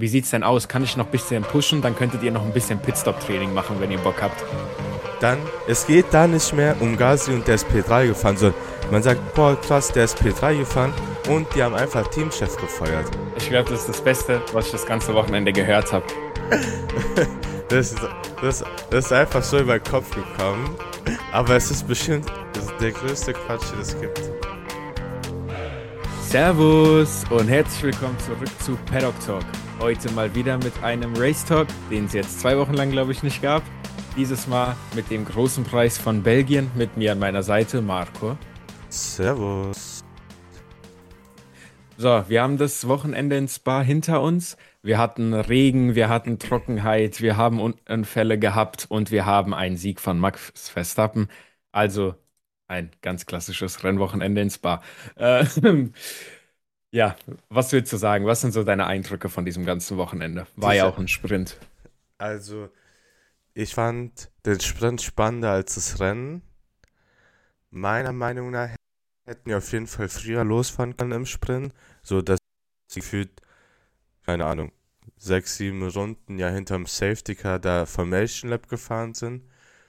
Wie sieht's denn aus? Kann ich noch ein bisschen pushen? Dann könntet ihr noch ein bisschen Pitstop-Training machen, wenn ihr Bock habt. Dann, es geht da nicht mehr um Gasly und der ist P3 gefahren, sondern man sagt, boah, krass, der ist P3 gefahren und die haben einfach Teamchef gefeuert. Ich glaube, das ist das Beste, was ich das ganze Wochenende gehört habe. das, das, das ist einfach so über den Kopf gekommen. Aber es ist bestimmt der größte Quatsch, den es gibt. Servus und herzlich willkommen zurück zu Paddock Talk. Heute mal wieder mit einem Race Talk, den es jetzt zwei Wochen lang, glaube ich, nicht gab. Dieses Mal mit dem großen Preis von Belgien mit mir an meiner Seite, Marco. Servus. So, wir haben das Wochenende in Spa hinter uns. Wir hatten Regen, wir hatten Trockenheit, wir haben Unfälle gehabt und wir haben einen Sieg von Max Verstappen. Also ein ganz klassisches Rennwochenende in Spa. Äh, ja, was willst du sagen? Was sind so deine Eindrücke von diesem ganzen Wochenende? War ja auch ein Sprint. Also, ich fand den Sprint spannender als das Rennen. Meiner Meinung nach hätten wir auf jeden Fall früher losfahren können im Sprint, so dass sie gefühlt, keine Ahnung, sechs, sieben Runden ja hinterm Safety Car da Formation Lab gefahren sind.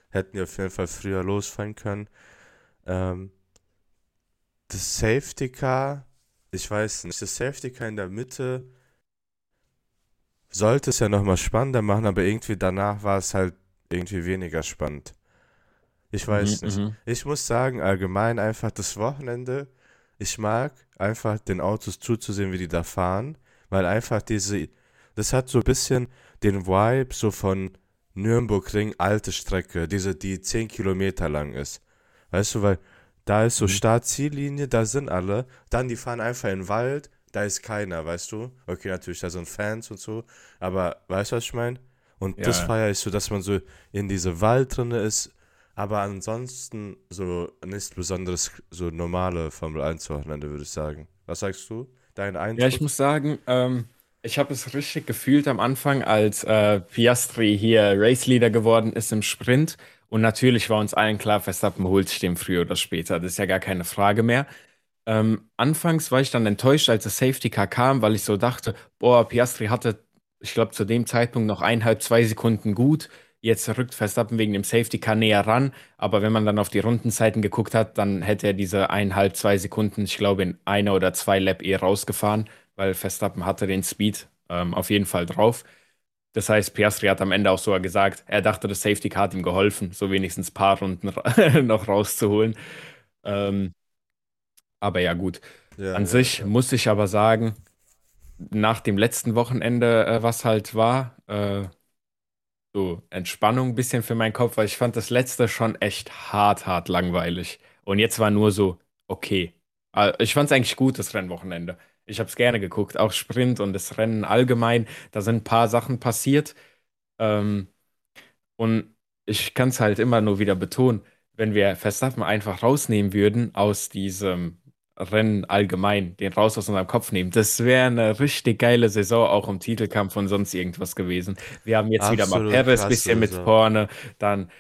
Hätten wir auf jeden Fall früher losfahren können. Ähm, das Safety Car, ich weiß nicht, das Safety Car in der Mitte sollte es ja nochmal spannender machen, aber irgendwie danach war es halt irgendwie weniger spannend. Ich weiß mhm, nicht. Mhm. Ich muss sagen, allgemein einfach das Wochenende, ich mag einfach den Autos zuzusehen, wie die da fahren, weil einfach diese, das hat so ein bisschen den Vibe so von Nürburgring alte Strecke, diese, die 10 Kilometer lang ist. Weißt du, weil da ist so mhm. Start-Ziellinie, da sind alle, dann die fahren einfach in den Wald, da ist keiner, weißt du? Okay, natürlich, da sind Fans und so, aber weißt du, was ich meine? Und ja. das feiere ich so, dass man so in diese Wald drin ist, aber ansonsten so nichts Besonderes, so normale Formel 1 Wochenende, würde ich sagen. Was sagst du? Dein Eindruck? Ja, ich muss sagen, ähm, ich habe es richtig gefühlt am Anfang, als äh, Piastri hier Race Leader geworden ist im Sprint. Und natürlich war uns allen klar, Verstappen holt sich den früher oder später. Das ist ja gar keine Frage mehr. Ähm, anfangs war ich dann enttäuscht, als das Safety Car kam, weil ich so dachte, boah, Piastri hatte, ich glaube, zu dem Zeitpunkt noch eineinhalb, zwei Sekunden gut. Jetzt rückt Verstappen wegen dem Safety Car näher ran. Aber wenn man dann auf die Rundenzeiten geguckt hat, dann hätte er diese eineinhalb, zwei Sekunden, ich glaube, in einer oder zwei Lap eh rausgefahren weil Verstappen hatte den Speed ähm, auf jeden Fall drauf. Das heißt, Piastri hat am Ende auch sogar gesagt, er dachte, das Safety Car hat ihm geholfen, so wenigstens ein paar Runden noch rauszuholen. Ähm, aber ja, gut. Ja, An ja, sich ja. muss ich aber sagen, nach dem letzten Wochenende, äh, was halt war, äh, so Entspannung ein bisschen für meinen Kopf, weil ich fand das letzte schon echt hart, hart langweilig. Und jetzt war nur so, okay. Äh, ich fand es eigentlich gut, das Rennwochenende. Ich habe es gerne geguckt, auch Sprint und das Rennen allgemein. Da sind ein paar Sachen passiert. Ähm, und ich kann es halt immer nur wieder betonen, wenn wir Verstappen einfach rausnehmen würden aus diesem Rennen allgemein, den raus aus unserem Kopf nehmen, das wäre eine richtig geile Saison auch im Titelkampf und sonst irgendwas gewesen. Wir haben jetzt Absolut wieder mal Perez bisschen mit vorne, dann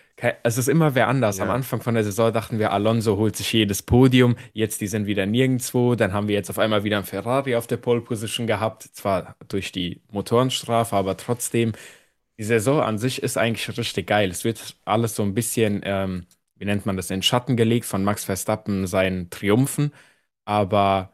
es ist immer wer anders. Ja. Am Anfang von der Saison dachten wir, Alonso holt sich jedes Podium. Jetzt, die sind wieder nirgendwo. Dann haben wir jetzt auf einmal wieder einen Ferrari auf der Pole Position gehabt. Zwar durch die Motorenstrafe, aber trotzdem, die Saison an sich ist eigentlich richtig geil. Es wird alles so ein bisschen, ähm, wie nennt man das, in Schatten gelegt von Max Verstappen, seinen Triumphen. Aber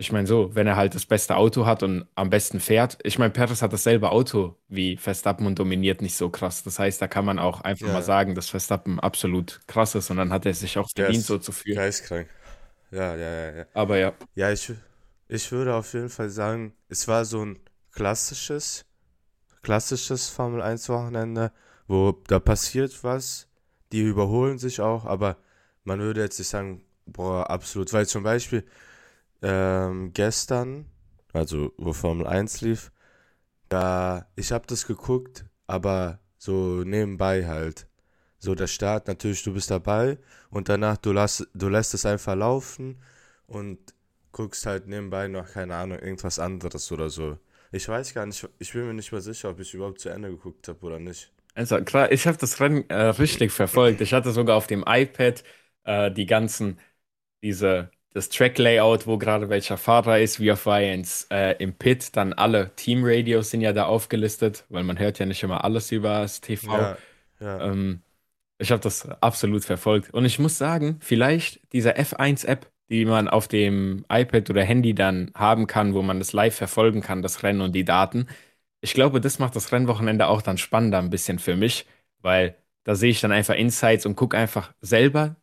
ich meine so, wenn er halt das beste Auto hat und am besten fährt. Ich meine, Perez hat dasselbe Auto wie Verstappen und dominiert nicht so krass. Das heißt, da kann man auch einfach ja. mal sagen, dass Verstappen absolut krass ist und dann hat er sich auch verdient, so zu fühlen. Geistkrank. Ja, ja, ja, ja. Aber ja. Ja, ich, ich würde auf jeden Fall sagen, es war so ein klassisches, klassisches Formel 1 Wochenende, wo da passiert was, die überholen sich auch, aber man würde jetzt nicht sagen, boah, absolut, weil zum Beispiel, ähm, gestern, also wo Formel 1 lief, da, ich habe das geguckt, aber so nebenbei halt. So der Start, natürlich, du bist dabei und danach, du, lass, du lässt es einfach laufen und guckst halt nebenbei noch, keine Ahnung, irgendwas anderes oder so. Ich weiß gar nicht, ich bin mir nicht mehr sicher, ob ich überhaupt zu Ende geguckt habe oder nicht. Also klar, ich habe das Rennen äh, richtig verfolgt. Ich hatte sogar auf dem iPad äh, die ganzen, diese das Track-Layout, wo gerade welcher Fahrer ist, wie auf Vines äh, im Pit, dann alle Team-Radios sind ja da aufgelistet, weil man hört ja nicht immer alles über das TV. Ja, ja. Ähm, ich habe das absolut verfolgt. Und ich muss sagen, vielleicht diese F1-App, die man auf dem iPad oder Handy dann haben kann, wo man das live verfolgen kann, das Rennen und die Daten. Ich glaube, das macht das Rennwochenende auch dann spannender ein bisschen für mich, weil da sehe ich dann einfach Insights und gucke einfach selber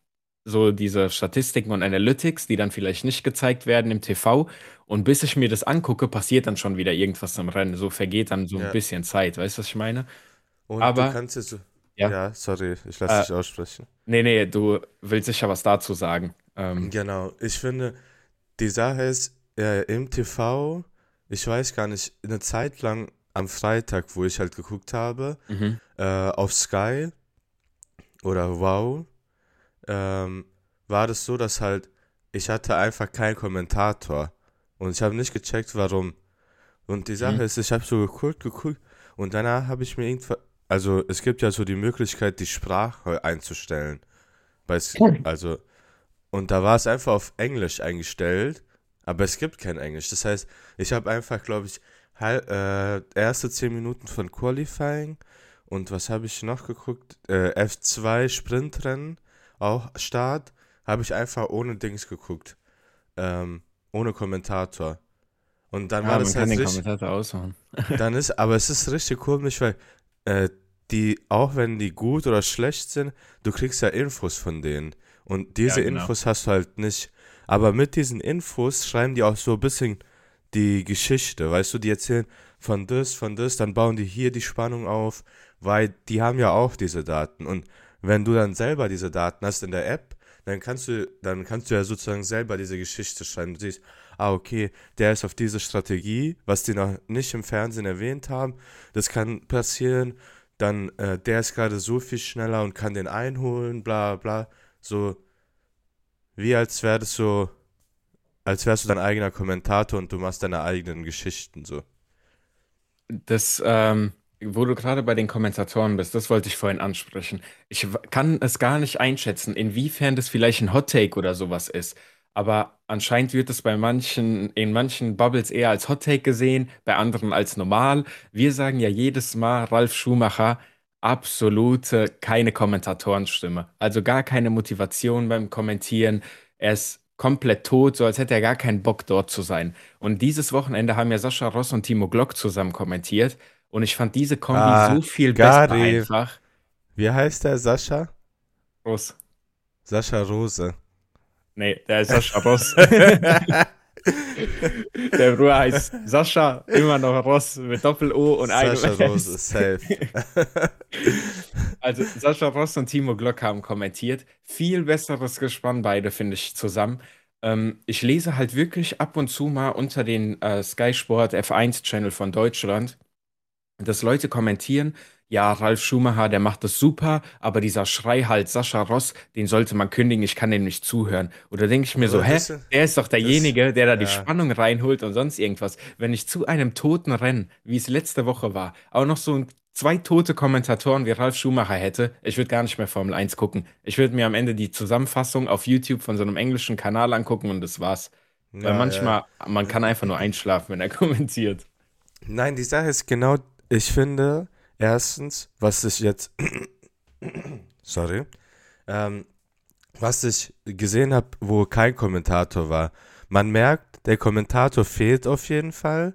so diese Statistiken und Analytics, die dann vielleicht nicht gezeigt werden im TV. Und bis ich mir das angucke, passiert dann schon wieder irgendwas im Rennen. So vergeht dann so ein bisschen Zeit. Weißt du, was ich meine? Und Aber, du kannst jetzt. Ja, ja sorry, ich lasse äh, dich aussprechen. Nee, nee, du willst sicher was dazu sagen. Ähm, genau, ich finde, die Sache ist, äh, im TV, ich weiß gar nicht, eine Zeit lang am Freitag, wo ich halt geguckt habe, mhm. äh, auf Sky oder Wow, ähm, war das so, dass halt ich hatte einfach keinen Kommentator und ich habe nicht gecheckt, warum. Und die Sache mhm. ist, ich habe so geguckt, geguckt und danach habe ich mir irgendwann, also es gibt ja so die Möglichkeit, die Sprache einzustellen. Also, und da war es einfach auf Englisch eingestellt, aber es gibt kein Englisch. Das heißt, ich habe einfach, glaube ich, äh, erste 10 Minuten von Qualifying und was habe ich noch geguckt? Äh, F2 Sprintrennen, auch Start, habe ich einfach ohne Dings geguckt. Ähm, ohne Kommentator. Und dann ja, war das man halt kann richtig, den Kommentator aushauen. dann ist, aber es ist richtig komisch, weil äh, die, auch wenn die gut oder schlecht sind, du kriegst ja Infos von denen. Und diese ja, genau. Infos hast du halt nicht. Aber mit diesen Infos schreiben die auch so ein bisschen die Geschichte, weißt du, die erzählen von das, von das, dann bauen die hier die Spannung auf, weil die haben ja auch diese Daten. Und wenn du dann selber diese Daten hast in der App, dann kannst du, dann kannst du ja sozusagen selber diese Geschichte schreiben. Du siehst, ah, okay, der ist auf diese Strategie, was die noch nicht im Fernsehen erwähnt haben. Das kann passieren. Dann, äh, der ist gerade so viel schneller und kann den einholen, bla bla. So, wie als wäre das als wärst du dein eigener Kommentator und du machst deine eigenen Geschichten so. Das, ähm, wo du gerade bei den Kommentatoren bist, das wollte ich vorhin ansprechen. Ich kann es gar nicht einschätzen, inwiefern das vielleicht ein Hot Take oder sowas ist. Aber anscheinend wird es bei manchen, in manchen Bubbles eher als Hot Take gesehen, bei anderen als normal. Wir sagen ja jedes Mal, Ralf Schumacher, absolute keine Kommentatorenstimme. Also gar keine Motivation beim Kommentieren. Er ist komplett tot, so als hätte er gar keinen Bock dort zu sein. Und dieses Wochenende haben ja Sascha Ross und Timo Glock zusammen kommentiert. Und ich fand diese Kombi ah, so viel besser einfach. Wie heißt der Sascha? Rose. Sascha Rose. Nee, der ist Sascha Ross. der Bruder heißt Sascha, immer noch Ross mit Doppel-O und einem Sascha Rose, safe. also Sascha Ross und Timo Glock haben kommentiert. Viel besseres Gespann beide, finde ich, zusammen. Ähm, ich lese halt wirklich ab und zu mal unter den äh, Sky Sport F1 Channel von Deutschland dass Leute kommentieren, ja, Ralf Schumacher, der macht das super, aber dieser Schrei halt, Sascha Ross, den sollte man kündigen, ich kann dem nicht zuhören. Oder denke ich mir so, hä, der ist doch derjenige, der da ja. die Spannung reinholt und sonst irgendwas. Wenn ich zu einem toten Rennen, wie es letzte Woche war, auch noch so zwei tote Kommentatoren wie Ralf Schumacher hätte, ich würde gar nicht mehr Formel 1 gucken. Ich würde mir am Ende die Zusammenfassung auf YouTube von so einem englischen Kanal angucken und das war's. Ja, Weil manchmal, ja. man kann einfach nur einschlafen, wenn er kommentiert. Nein, die Sache ist genau ich finde, erstens, was ich jetzt, sorry, ähm, was ich gesehen habe, wo kein Kommentator war, man merkt, der Kommentator fehlt auf jeden Fall,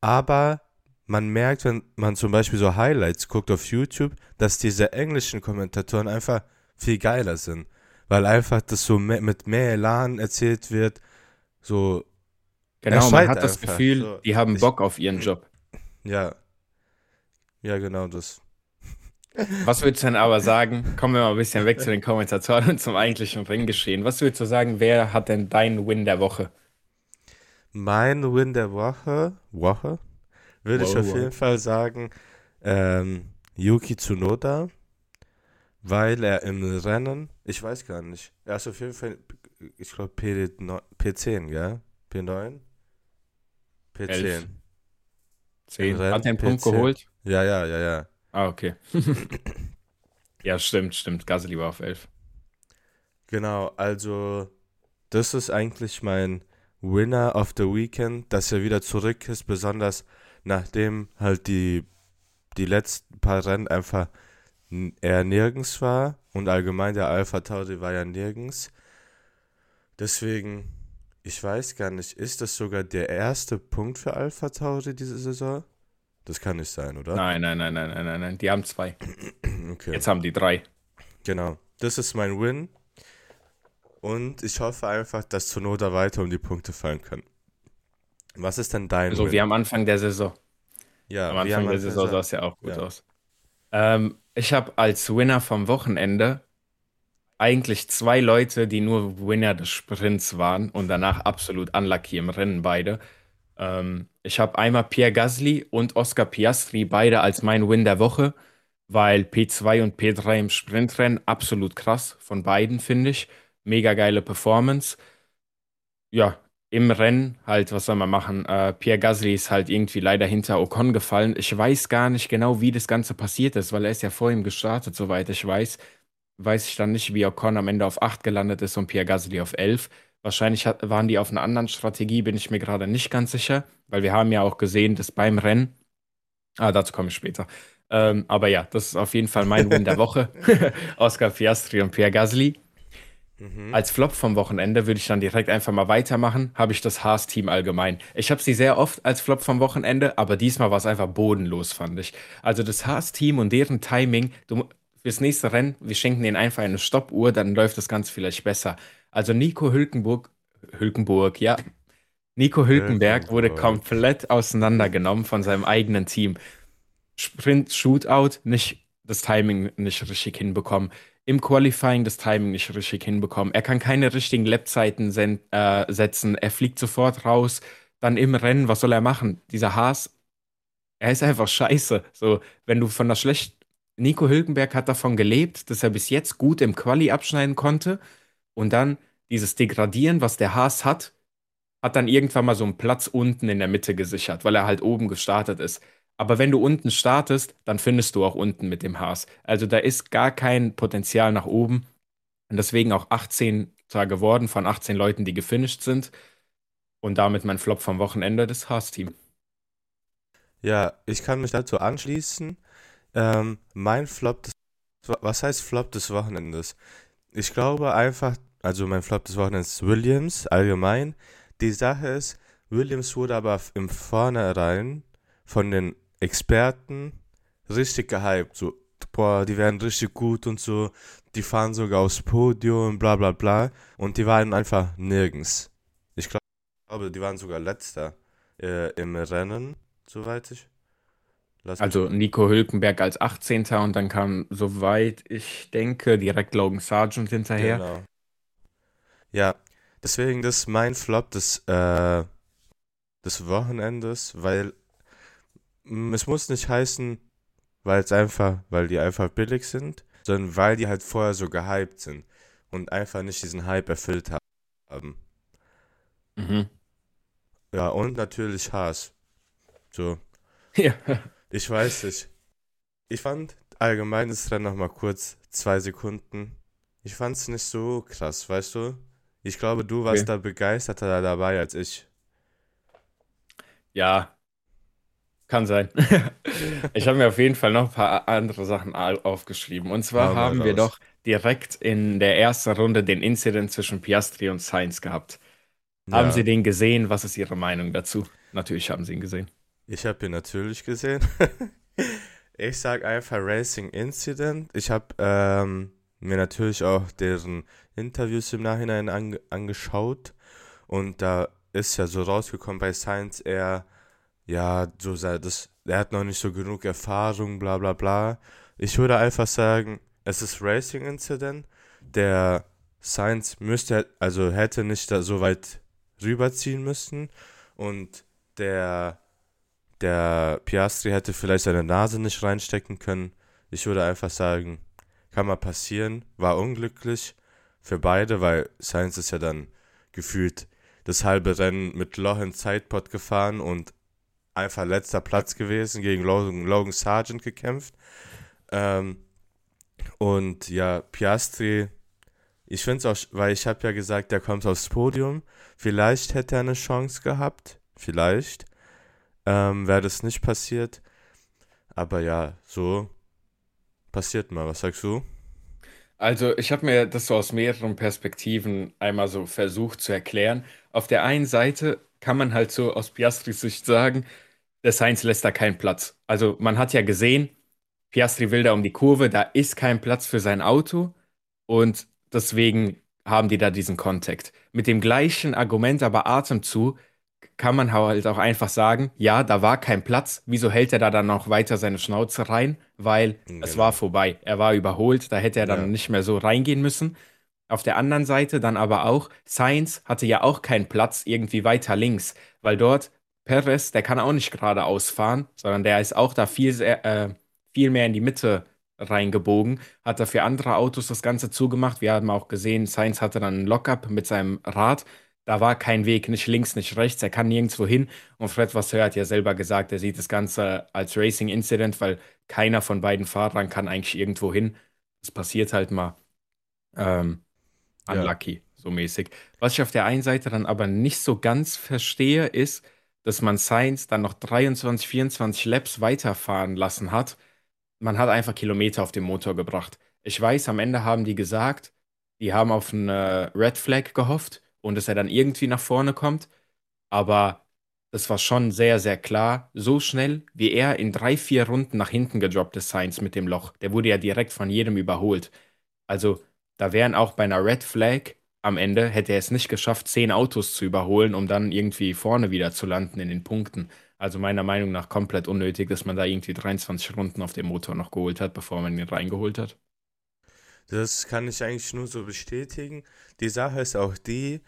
aber man merkt, wenn man zum Beispiel so Highlights guckt auf YouTube, dass diese englischen Kommentatoren einfach viel geiler sind, weil einfach das so mit mehr Elan erzählt wird, so. Genau, man hat das Gefühl, so, die haben Bock ich, auf ihren Job. Ja, ja, genau das. Was würdest du denn aber sagen? Kommen wir mal ein bisschen weg zu den Kommentatoren und zum eigentlichen Ringgeschehen. Was würdest du sagen, wer hat denn deinen Win der Woche? Mein Win der Woche, Woche würde ich auf wow. jeden Fall sagen, ähm, Yuki Tsunoda, weil er im Rennen, ich weiß gar nicht, er ist auf jeden Fall, ich glaube P10, gell? P9? P10. Elf. 10. Hat er einen Punkt geholt? Ja, ja, ja, ja. Ah, okay. ja, stimmt, stimmt. Gasly war auf 11. Genau, also das ist eigentlich mein Winner of the Weekend, dass er wieder zurück ist, besonders nachdem halt die, die letzten paar Rennen einfach er nirgends war und allgemein der Alpha Tauri war ja nirgends. Deswegen, ich weiß gar nicht, ist das sogar der erste Punkt für Alpha Tauri diese Saison? Das kann nicht sein, oder? Nein, nein, nein, nein, nein, nein, nein. Die haben zwei. okay. Jetzt haben die drei. Genau. Das ist mein Win. Und ich hoffe einfach, dass Zunoda weiter um die Punkte fallen kann. Was ist denn dein So Win? wie am Anfang der Saison. Ja, am Anfang der Saison sah es ja auch gut ja. aus. Ähm, ich habe als Winner vom Wochenende eigentlich zwei Leute, die nur Winner des Sprints waren und danach absolut unlucky im Rennen beide. Ähm, ich habe einmal Pierre Gasly und Oscar Piastri beide als mein Win der Woche, weil P2 und P3 im Sprintrennen absolut krass von beiden, finde ich. Mega geile Performance. Ja, im Rennen halt, was soll man machen? Äh, Pierre Gasly ist halt irgendwie leider hinter Ocon gefallen. Ich weiß gar nicht genau, wie das Ganze passiert ist, weil er ist ja vor ihm gestartet, soweit ich weiß. Weiß ich dann nicht, wie Ocon am Ende auf 8 gelandet ist und Pierre Gasly auf 11. Wahrscheinlich hat, waren die auf einer anderen Strategie, bin ich mir gerade nicht ganz sicher, weil wir haben ja auch gesehen, dass beim Rennen, ah, dazu komme ich später. Ähm, aber ja, das ist auf jeden Fall mein Win der Woche. Oscar Piastri und Pierre Gasly. Mhm. Als Flop vom Wochenende würde ich dann direkt einfach mal weitermachen, habe ich das Haas-Team allgemein. Ich habe sie sehr oft als Flop vom Wochenende, aber diesmal war es einfach bodenlos, fand ich. Also das Haas-Team und deren Timing, du, fürs nächste Rennen, wir schenken ihnen einfach eine Stoppuhr, dann läuft das Ganze vielleicht besser. Also Nico Hülkenburg, Hülkenburg, ja. Nico Hülkenberg wurde komplett auseinandergenommen von seinem eigenen Team. Sprint, Shootout, nicht das Timing nicht richtig hinbekommen im Qualifying das Timing nicht richtig hinbekommen. Er kann keine richtigen Lapzeiten äh, setzen. Er fliegt sofort raus. Dann im Rennen, was soll er machen? Dieser Haas, er ist einfach scheiße. So, wenn du von der schlecht. Nico Hülkenberg hat davon gelebt, dass er bis jetzt gut im Quali abschneiden konnte. Und dann dieses Degradieren, was der Haas hat, hat dann irgendwann mal so einen Platz unten in der Mitte gesichert, weil er halt oben gestartet ist. Aber wenn du unten startest, dann findest du auch unten mit dem Haas. Also da ist gar kein Potenzial nach oben. Und deswegen auch 18 zwar geworden von 18 Leuten, die gefinisht sind. Und damit mein Flop vom Wochenende des Haas-Team. Ja, ich kann mich dazu anschließen. Ähm, mein Flop des was heißt Flop des Wochenendes? Ich glaube einfach, also mein Flop des Wochenendes ist Williams allgemein. Die Sache ist, Williams wurde aber im Vornherein von den Experten richtig gehypt. So, boah, die werden richtig gut und so. Die fahren sogar aufs Podium, bla bla bla. Und die waren einfach nirgends. Ich glaube, die waren sogar letzter äh, im Rennen, soweit ich. Lass also Nico Hülkenberg als 18. und dann kam, soweit ich denke, direkt Logan Sargent hinterher. Genau. Ja, deswegen das ist mein Flop des, äh, des Wochenendes, weil es muss nicht heißen, weil es einfach, weil die einfach billig sind, sondern weil die halt vorher so gehypt sind und einfach nicht diesen Hype erfüllt haben. Mhm. Ja, und natürlich Haas. So. Ja. Ich weiß nicht. Ich fand allgemein das Rennen nochmal kurz zwei Sekunden. Ich fand es nicht so krass, weißt du? Ich glaube, du warst okay. da begeisterter dabei als ich. Ja, kann sein. ich habe mir auf jeden Fall noch ein paar andere Sachen aufgeschrieben. Und zwar haben wir doch direkt in der ersten Runde den Incident zwischen Piastri und Sainz gehabt. Ja. Haben Sie den gesehen? Was ist Ihre Meinung dazu? Natürlich haben Sie ihn gesehen. Ich habe ihn natürlich gesehen. ich sage einfach Racing Incident. Ich habe ähm, mir natürlich auch deren Interviews im Nachhinein ange angeschaut. Und da ist ja so rausgekommen bei Science, er ja, so das, er hat noch nicht so genug Erfahrung, bla bla bla. Ich würde einfach sagen, es ist Racing Incident. Der Science müsste, also hätte nicht da so weit rüberziehen müssen. Und der, der Piastri hätte vielleicht seine Nase nicht reinstecken können. Ich würde einfach sagen, kann mal passieren, war unglücklich für beide, weil Science ist ja dann gefühlt das halbe Rennen mit Loch in Zeitpot gefahren und einfach letzter Platz gewesen, gegen Logan, Logan Sargent gekämpft. Ähm, und ja, Piastri, Ich finde es auch, weil ich habe ja gesagt, der kommt aufs Podium. Vielleicht hätte er eine Chance gehabt. Vielleicht. Ähm, Wäre das nicht passiert. Aber ja, so passiert mal. Was sagst du? Also, ich habe mir das so aus mehreren Perspektiven einmal so versucht zu erklären. Auf der einen Seite kann man halt so aus Piastris Sicht sagen, der Sainz lässt da keinen Platz. Also, man hat ja gesehen, Piastri will da um die Kurve, da ist kein Platz für sein Auto und deswegen haben die da diesen Kontakt. Mit dem gleichen Argument, aber Atemzug, kann man halt auch einfach sagen, ja, da war kein Platz. Wieso hält er da dann noch weiter seine Schnauze rein? Weil genau. es war vorbei. Er war überholt, da hätte er dann ja. nicht mehr so reingehen müssen. Auf der anderen Seite dann aber auch, Sainz hatte ja auch keinen Platz irgendwie weiter links, weil dort Perez, der kann auch nicht geradeaus fahren, sondern der ist auch da viel, äh, viel mehr in die Mitte reingebogen, hat er für andere Autos das Ganze zugemacht. Wir haben auch gesehen, Sainz hatte dann ein Lockup mit seinem Rad. Da war kein Weg, nicht links, nicht rechts, er kann nirgendwo hin. Und Fred Vasseur hat ja selber gesagt, er sieht das Ganze als Racing-Incident, weil keiner von beiden Fahrern kann eigentlich irgendwo hin. Das passiert halt mal. Ähm, unlucky, ja. so mäßig. Was ich auf der einen Seite dann aber nicht so ganz verstehe, ist, dass man Sainz dann noch 23, 24 Laps weiterfahren lassen hat man hat einfach Kilometer auf den Motor gebracht. Ich weiß, am Ende haben die gesagt, die haben auf eine Red Flag gehofft und dass er dann irgendwie nach vorne kommt. Aber das war schon sehr, sehr klar. So schnell, wie er in drei, vier Runden nach hinten gedroppt ist, Sainz mit dem Loch. Der wurde ja direkt von jedem überholt. Also, da wären auch bei einer Red Flag am Ende, hätte er es nicht geschafft, zehn Autos zu überholen, um dann irgendwie vorne wieder zu landen in den Punkten. Also meiner Meinung nach komplett unnötig, dass man da irgendwie 23 Runden auf dem Motor noch geholt hat, bevor man ihn reingeholt hat. Das kann ich eigentlich nur so bestätigen. Die Sache ist auch die,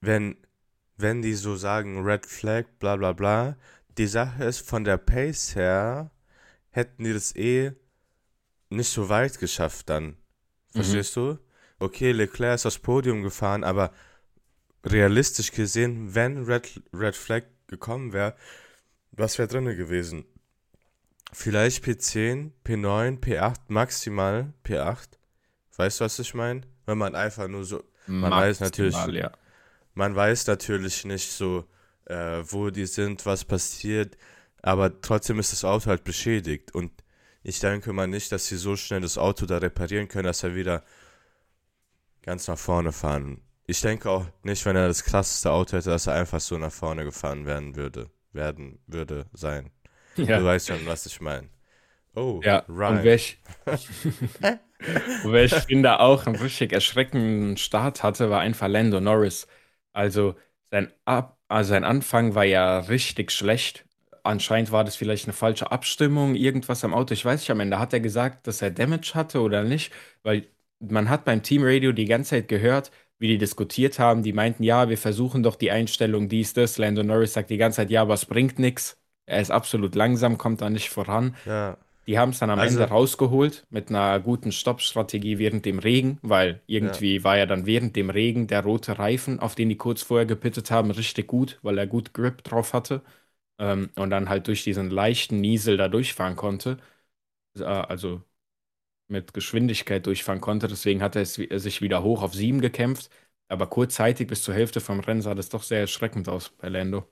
wenn, wenn die so sagen Red Flag, bla bla bla, die Sache ist, von der Pace her hätten die das eh nicht so weit geschafft dann. Verstehst mhm. du? Okay, Leclerc ist aufs Podium gefahren, aber realistisch gesehen, wenn Red, Red Flag gekommen wäre, was wäre drin gewesen? Vielleicht P10, P9, P8, maximal P8. Weißt du, was ich meine? Wenn man einfach nur so. Man maximal, weiß natürlich. Ja. Man weiß natürlich nicht so, äh, wo die sind, was passiert. Aber trotzdem ist das Auto halt beschädigt. Und ich denke mal nicht, dass sie so schnell das Auto da reparieren können, dass er wieder ganz nach vorne fahren. Ich denke auch nicht, wenn er das krasseste Auto hätte, dass er einfach so nach vorne gefahren werden würde werden würde sein. Ja. Du weißt schon, was ich meine. Oh, ja, right. Und welch, wer ich finde auch einen richtig erschreckenden Start hatte, war einfach Lando Norris. Also sein, Ab also sein Anfang war ja richtig schlecht. Anscheinend war das vielleicht eine falsche Abstimmung, irgendwas am Auto. Ich weiß nicht, am Ende hat er gesagt, dass er Damage hatte oder nicht, weil man hat beim Teamradio die ganze Zeit gehört, wie die diskutiert haben. Die meinten, ja, wir versuchen doch die Einstellung, dies, das. Lando Norris sagt die ganze Zeit, ja, aber es bringt nichts. Er ist absolut langsam, kommt da nicht voran. Ja. Die haben es dann am also, Ende rausgeholt mit einer guten Stoppstrategie während dem Regen, weil irgendwie ja. war ja dann während dem Regen der rote Reifen, auf den die kurz vorher gepittet haben, richtig gut, weil er gut Grip drauf hatte ähm, und dann halt durch diesen leichten Niesel da durchfahren konnte. Äh, also mit Geschwindigkeit durchfahren konnte. Deswegen hat er sich wieder hoch auf sieben gekämpft. Aber kurzzeitig bis zur Hälfte vom Rennen sah das doch sehr erschreckend aus bei Lando.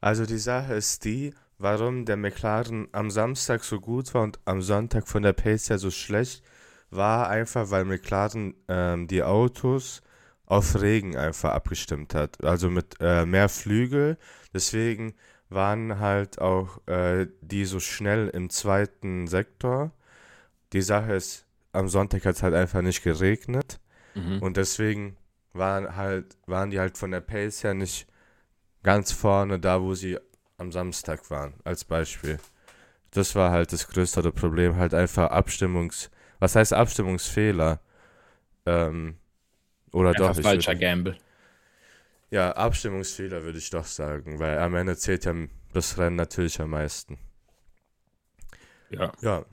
Also die Sache ist die, warum der McLaren am Samstag so gut war und am Sonntag von der Pace her so schlecht, war einfach, weil McLaren ähm, die Autos auf Regen einfach abgestimmt hat. Also mit äh, mehr Flügel. Deswegen waren halt auch äh, die so schnell im zweiten Sektor die Sache ist, am Sonntag hat es halt einfach nicht geregnet. Mhm. Und deswegen waren halt, waren die halt von der Pace her nicht ganz vorne da, wo sie am Samstag waren, als Beispiel. Das war halt das größere Problem, halt einfach Abstimmungs... Was heißt Abstimmungsfehler? Ähm, oder einfach doch... falscher würd, Gamble. Ja, Abstimmungsfehler würde ich doch sagen, weil am Ende zählt ja das Rennen natürlich am meisten. Ja. Ja,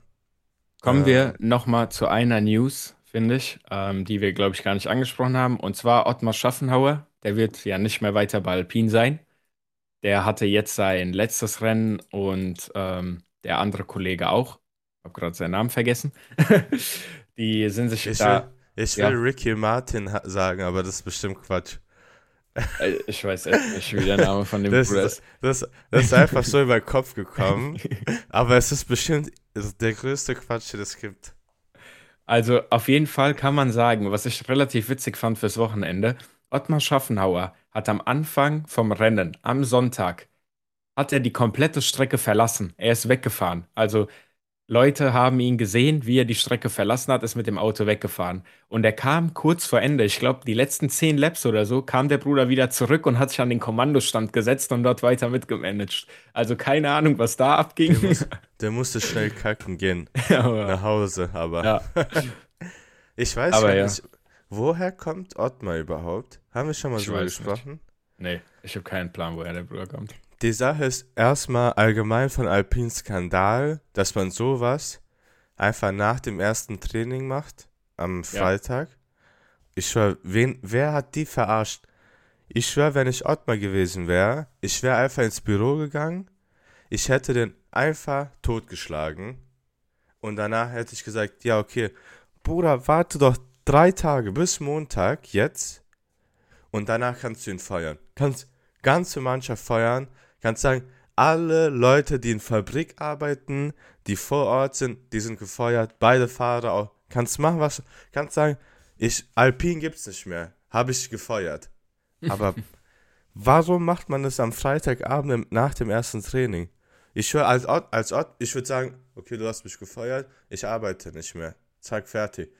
Kommen äh, wir nochmal zu einer News, finde ich, ähm, die wir, glaube ich, gar nicht angesprochen haben. Und zwar Ottmar Schaffenhauer. Der wird ja nicht mehr weiter bei Alpine sein. Der hatte jetzt sein letztes Rennen und ähm, der andere Kollege auch. Ich habe gerade seinen Namen vergessen. die sind sich ich da. Will, Ich will ja. Ricky Martin sagen, aber das ist bestimmt Quatsch. Äh, ich weiß echt nicht, wie der Name von dem das, Bruder ist. Das, das, das, ist einfach so über den Kopf gekommen. aber es ist bestimmt der größte Quatsch, den es gibt. Also auf jeden Fall kann man sagen, was ich relativ witzig fand fürs Wochenende, Ottmar Schaffenhauer hat am Anfang vom Rennen, am Sonntag, hat er die komplette Strecke verlassen. Er ist weggefahren. Also Leute haben ihn gesehen, wie er die Strecke verlassen hat, ist mit dem Auto weggefahren. Und er kam kurz vor Ende, ich glaube, die letzten zehn Laps oder so, kam der Bruder wieder zurück und hat sich an den Kommandostand gesetzt und dort weiter mitgemanagt. Also keine Ahnung, was da abging. Der, muss, der musste schnell kacken gehen. nach Hause, aber. Ja. ich weiß aber gar nicht, woher kommt Ottmar überhaupt? Haben wir schon mal ich so gesprochen? Nicht. Nee, ich habe keinen Plan, woher der Bruder kommt. Die Sache ist erstmal allgemein von Alpin Skandal, dass man sowas einfach nach dem ersten Training macht, am Freitag. Ja. Ich schwör, wen, wer hat die verarscht? Ich schwör, wenn ich Ottmar gewesen wäre, ich wäre einfach ins Büro gegangen, ich hätte den einfach totgeschlagen und danach hätte ich gesagt, ja, okay, Bruder, warte doch drei Tage bis Montag jetzt und danach kannst du ihn feuern. Kannst ganze Mannschaft feuern, kannst sagen, alle Leute, die in Fabrik arbeiten, die vor Ort sind, die sind gefeuert, beide Fahrer auch. Kannst machen, was kannst sagen, ich, Alpin gibt's nicht mehr, habe ich gefeuert. Aber warum macht man das am Freitagabend nach dem ersten Training? Ich höre als Ort, als Ort, ich würde sagen, okay, du hast mich gefeuert, ich arbeite nicht mehr. Zack, fertig.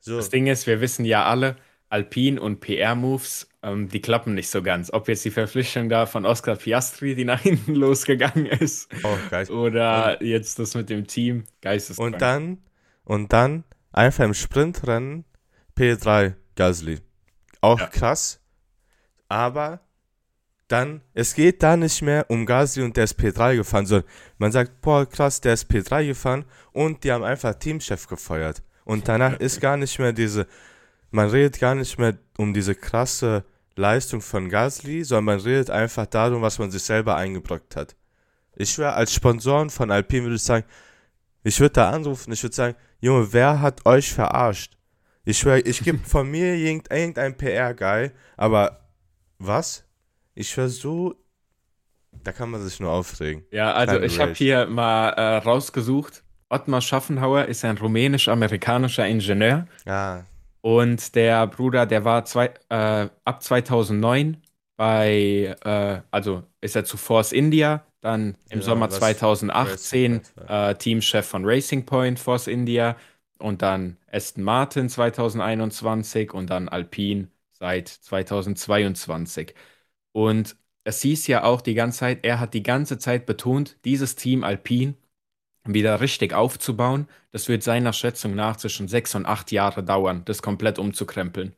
So. Das Ding ist, wir wissen ja alle, Alpin und PR-Moves, ähm, die klappen nicht so ganz. Ob jetzt die Verpflichtung da von Oscar Piastri, die nach hinten losgegangen ist, oh, oder und, jetzt das mit dem Team, geisteskrank. Und dann, und dann einfach im Sprintrennen P3 Gasly. Auch ja. krass, aber dann, es geht da nicht mehr um Gasly und der ist P3 gefahren, sondern man sagt, boah, krass, der ist P3 gefahren und die haben einfach Teamchef gefeuert. Und danach ist gar nicht mehr diese man redet gar nicht mehr um diese krasse Leistung von Gasly, sondern man redet einfach darum, was man sich selber eingebrockt hat. Ich wäre als Sponsoren von Alpine würde ich sagen, ich würde da anrufen, ich würde sagen, Junge, wer hat euch verarscht? Ich schwöre, ich gebe von mir irgendein PR-Guy, aber was? Ich schwöre so, da kann man sich nur aufregen. Ja, also Keine ich habe hier mal äh, rausgesucht, Ottmar Schaffenhauer ist ein rumänisch-amerikanischer Ingenieur. Ja. Und der Bruder, der war zwei, äh, ab 2009 bei, äh, also ist er zu Force India, dann im ja, Sommer 2018 äh, Teamchef von Racing Point Force India und dann Aston Martin 2021 und dann Alpine seit 2022. Und es hieß ja auch die ganze Zeit, er hat die ganze Zeit betont, dieses Team Alpine wieder richtig aufzubauen, das wird seiner Schätzung nach zwischen sechs und acht Jahre dauern, das komplett umzukrempeln.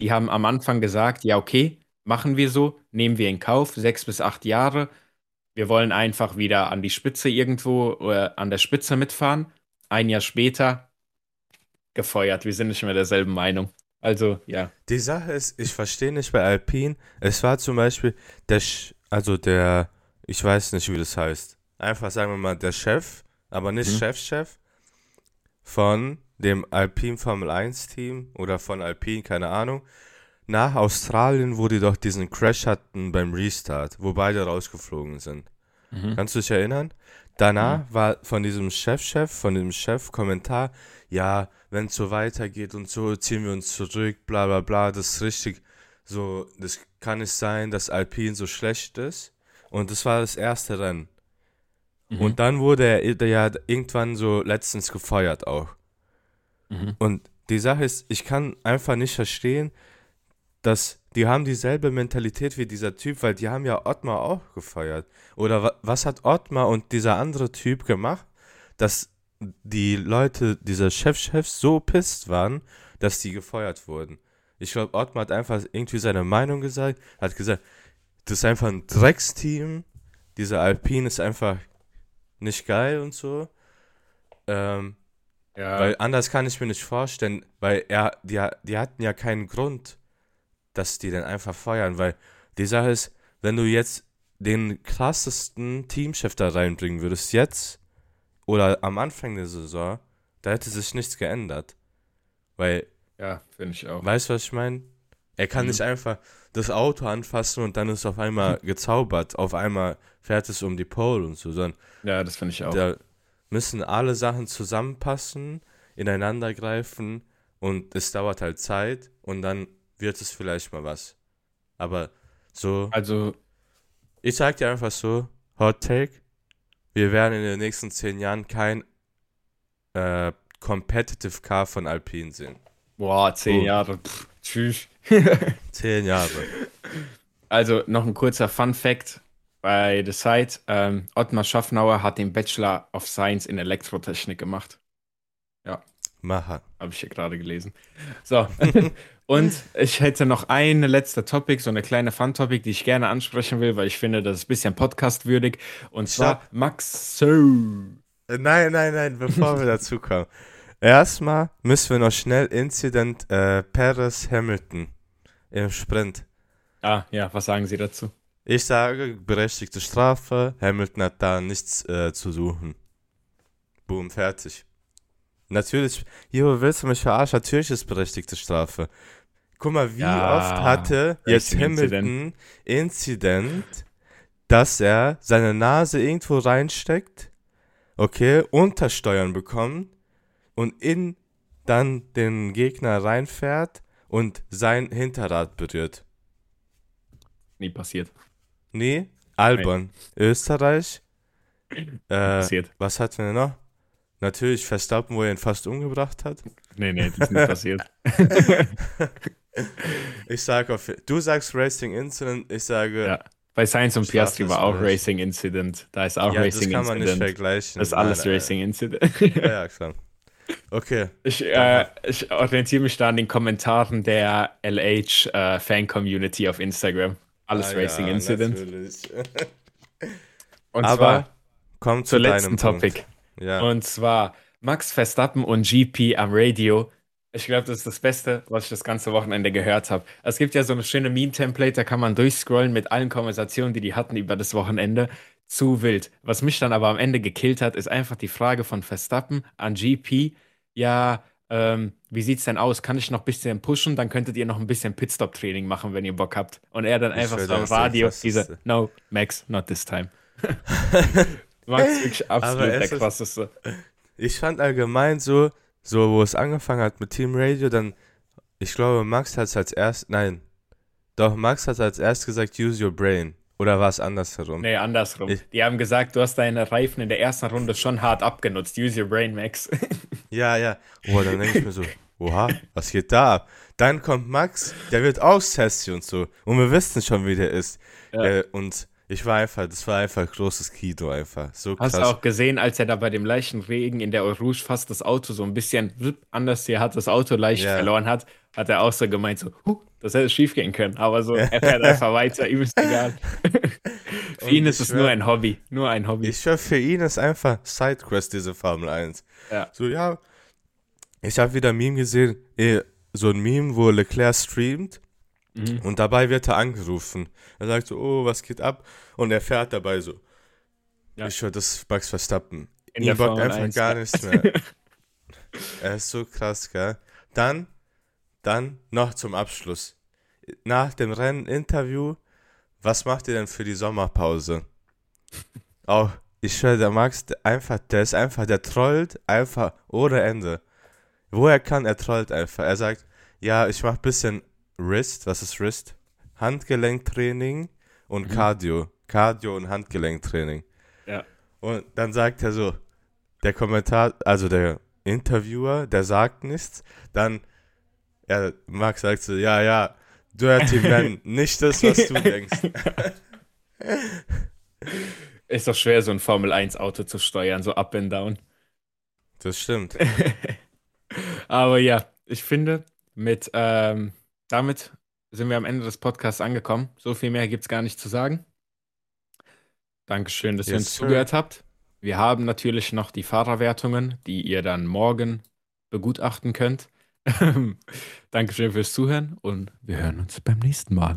Die haben am Anfang gesagt, ja, okay, machen wir so, nehmen wir in Kauf, sechs bis acht Jahre. Wir wollen einfach wieder an die Spitze irgendwo äh, an der Spitze mitfahren. Ein Jahr später gefeuert. Wir sind nicht mehr derselben Meinung. Also, ja. Die Sache ist, ich verstehe nicht bei Alpine. Es war zum Beispiel der, also der, ich weiß nicht, wie das heißt. Einfach sagen wir mal, der Chef aber nicht mhm. Chefchef, von dem Alpine Formel 1 Team oder von Alpine, keine Ahnung, nach Australien, wo die doch diesen Crash hatten beim Restart, wo beide rausgeflogen sind. Mhm. Kannst du dich erinnern? Danach mhm. war von diesem Chefchef, -Chef, von dem Chef Kommentar, ja, wenn es so weitergeht und so, ziehen wir uns zurück, bla bla bla, das ist richtig, so, das kann nicht sein, dass Alpine so schlecht ist. Und das war das erste Rennen. Mhm. Und dann wurde er ja irgendwann so letztens gefeuert auch. Mhm. Und die Sache ist, ich kann einfach nicht verstehen, dass die haben dieselbe Mentalität wie dieser Typ, weil die haben ja Ottmar auch gefeuert. Oder was hat Ottmar und dieser andere Typ gemacht, dass die Leute, dieser Chefchefs so pisst waren, dass die gefeuert wurden. Ich glaube, Ottmar hat einfach irgendwie seine Meinung gesagt, hat gesagt, das ist einfach ein Drecksteam, dieser Alpine ist einfach nicht geil und so. Ähm, ja. Weil anders kann ich mir nicht vorstellen, weil er, die, die hatten ja keinen Grund, dass die dann einfach feuern, weil die Sache ist, wenn du jetzt den krassesten Teamchef da reinbringen würdest, jetzt oder am Anfang der Saison, da hätte sich nichts geändert. Weil Ja, finde ich auch. Weißt du, was ich meine? Er kann Mhm. nicht einfach das Auto anfassen und dann ist auf einmal gezaubert. Auf einmal fährt es um die Pole und so, sondern Ja, das finde ich auch. da müssen alle Sachen zusammenpassen, ineinander greifen und es dauert halt Zeit und dann wird es vielleicht mal was. Aber so, Also, ich sag dir einfach so, Hot Take, wir werden in den nächsten zehn Jahren kein äh, Competitive Car von Alpine sehen. boah, zehn Oh. Jahre. Pff, tschüss. Zehn Jahre. Also noch ein kurzer Fun Fact bei The Site. Ähm, Ottmar Schaffnauer hat den Bachelor of Science in Elektrotechnik gemacht. Macher. Habe ich hier gerade gelesen. So. Und ich hätte noch eine letzte Topic, so eine kleine Fun-Topic, die ich gerne ansprechen will, weil ich finde, das ist ein bisschen podcastwürdig. Und zwar. Max So. Äh, Nein, nein, nein, bevor wir dazu kommen. Erstmal müssen wir noch schnell Incident äh, Perez Hamilton im Sprint. Ah, ja, was sagen Sie dazu? Ich sage, berechtigte Strafe, Hamilton hat da nichts äh, zu suchen. Boom, fertig. Natürlich, Jo, willst du mich verarschen? Natürlich ist berechtigte Strafe. Guck mal, wie Ja, oft hatte jetzt Hamilton Incident, dass er seine Nase irgendwo reinsteckt, okay, Untersteuern bekommt und in dann den Gegner reinfährt und sein Hinterrad berührt. Nie passiert. Nee, Albon, Österreich. Äh, Passiert. was hatten wir noch? Natürlich Verstappen, wo er ihn fast umgebracht hat. Nee, nee, das ist nicht passiert. Ich sage auf, du sagst Racing Incident, ich sage, Ja. Bei Science und Piastri war auch. Racing Incident. Da ist auch ja, Racing das kann man nicht Incident. vergleichen. Das ist alles Nein, nein, Racing Incident. Ja, ja, klar. Okay, Ich, äh, ich orientiere mich da an den Kommentaren der LH äh, Fan-Community auf Instagram. Alles Ah, Racing ja, Incident. natürlich. Und Aber zwar komm zur zu letzten Topic. Ja. Und zwar Max Verstappen und GP am Radio. Ich glaube, das ist das Beste, was ich das ganze Wochenende gehört habe. Es gibt ja so eine schöne Meme-Template, da kann man durchscrollen mit allen Konversationen, die die hatten über das Wochenende. Zu wild. Was mich dann aber am Ende gekillt hat, ist einfach die Frage von Verstappen an GP. Ja, ähm, wie sieht's denn aus? Kann ich noch ein bisschen pushen? Dann könntet ihr noch ein bisschen Pitstop-Training machen, wenn ihr Bock habt. Und er dann Ich einfach so am Radio diese No, Max, not this time. Max wirklich absolut der krasseste. Ich fand allgemein so, so wo es angefangen hat mit Team Radio, dann, ich glaube, Max hat es als erst, nein, doch, Max hat als erst gesagt, use your brain. Oder war es andersherum? Nee, andersrum. Ich- die haben gesagt, du hast deine Reifen in der ersten Runde schon hart abgenutzt. Use your brain, Max. Ja, ja. Oh, dann denke ich mir so, oha, was geht da ab? Dann kommt Max, der wird auch sassy und so. Und wir wissen schon, wie der ist. Ja. Äh, und ich war einfach, das war einfach großes Kino einfach. So. Hast du auch gesehen, als er da bei dem leichten Regen in der Eau Rouge fast das Auto so ein bisschen anders hier hat, das Auto leicht Ja. verloren hat, hat er auch so gemeint, so, huh, das hätte schief gehen können. Aber so, er fährt einfach weiter, ihm ist egal. Für ihn ist es nur ein Hobby. Nur ein Hobby. Ich schwör, für ihn ist einfach Sidequest, diese Formel 1. Ja. So, ja. Ich habe wieder ein Meme gesehen, eh, so ein Meme, wo Leclerc streamt Mhm. und dabei wird er angerufen. Er sagt so, oh, was geht ab? Und er fährt dabei so. Ja. Ich schwör, das ist Max Verstappen. In der bockt einfach 1, gar ja. nichts mehr. er ist so krass, gell? Dann, dann noch zum Abschluss. Nach dem Rennen Interview, was macht ihr denn für die Sommerpause? Auch, ich schwör, der Max, der einfach, der ist einfach, der trollt einfach ohne Ende. Wo er kann, er trollt einfach. Er sagt, ja, ich mach bisschen Wrist, was ist Wrist? Handgelenktraining und Mhm. Cardio. Cardio und Handgelenktraining. Ja. Und dann sagt er so, der Kommentar, also der Interviewer, der sagt nichts, dann, er, Max sagt so, ja, ja, Dirty Man, nicht das, was du denkst. Ist doch schwer, so ein Formel 1 Auto zu steuern, so up and down. Das stimmt. Aber ja, ich finde, mit ähm, damit sind wir am Ende des Podcasts angekommen. So viel mehr gibt es gar nicht zu sagen. Dankeschön, dass ihr Yes, uns sir. zugehört habt. Wir haben natürlich noch die Fahrerwertungen, die ihr dann morgen begutachten könnt. Dankeschön fürs Zuhören und wir hören uns beim nächsten Mal.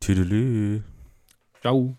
Tüdelü. Ciao.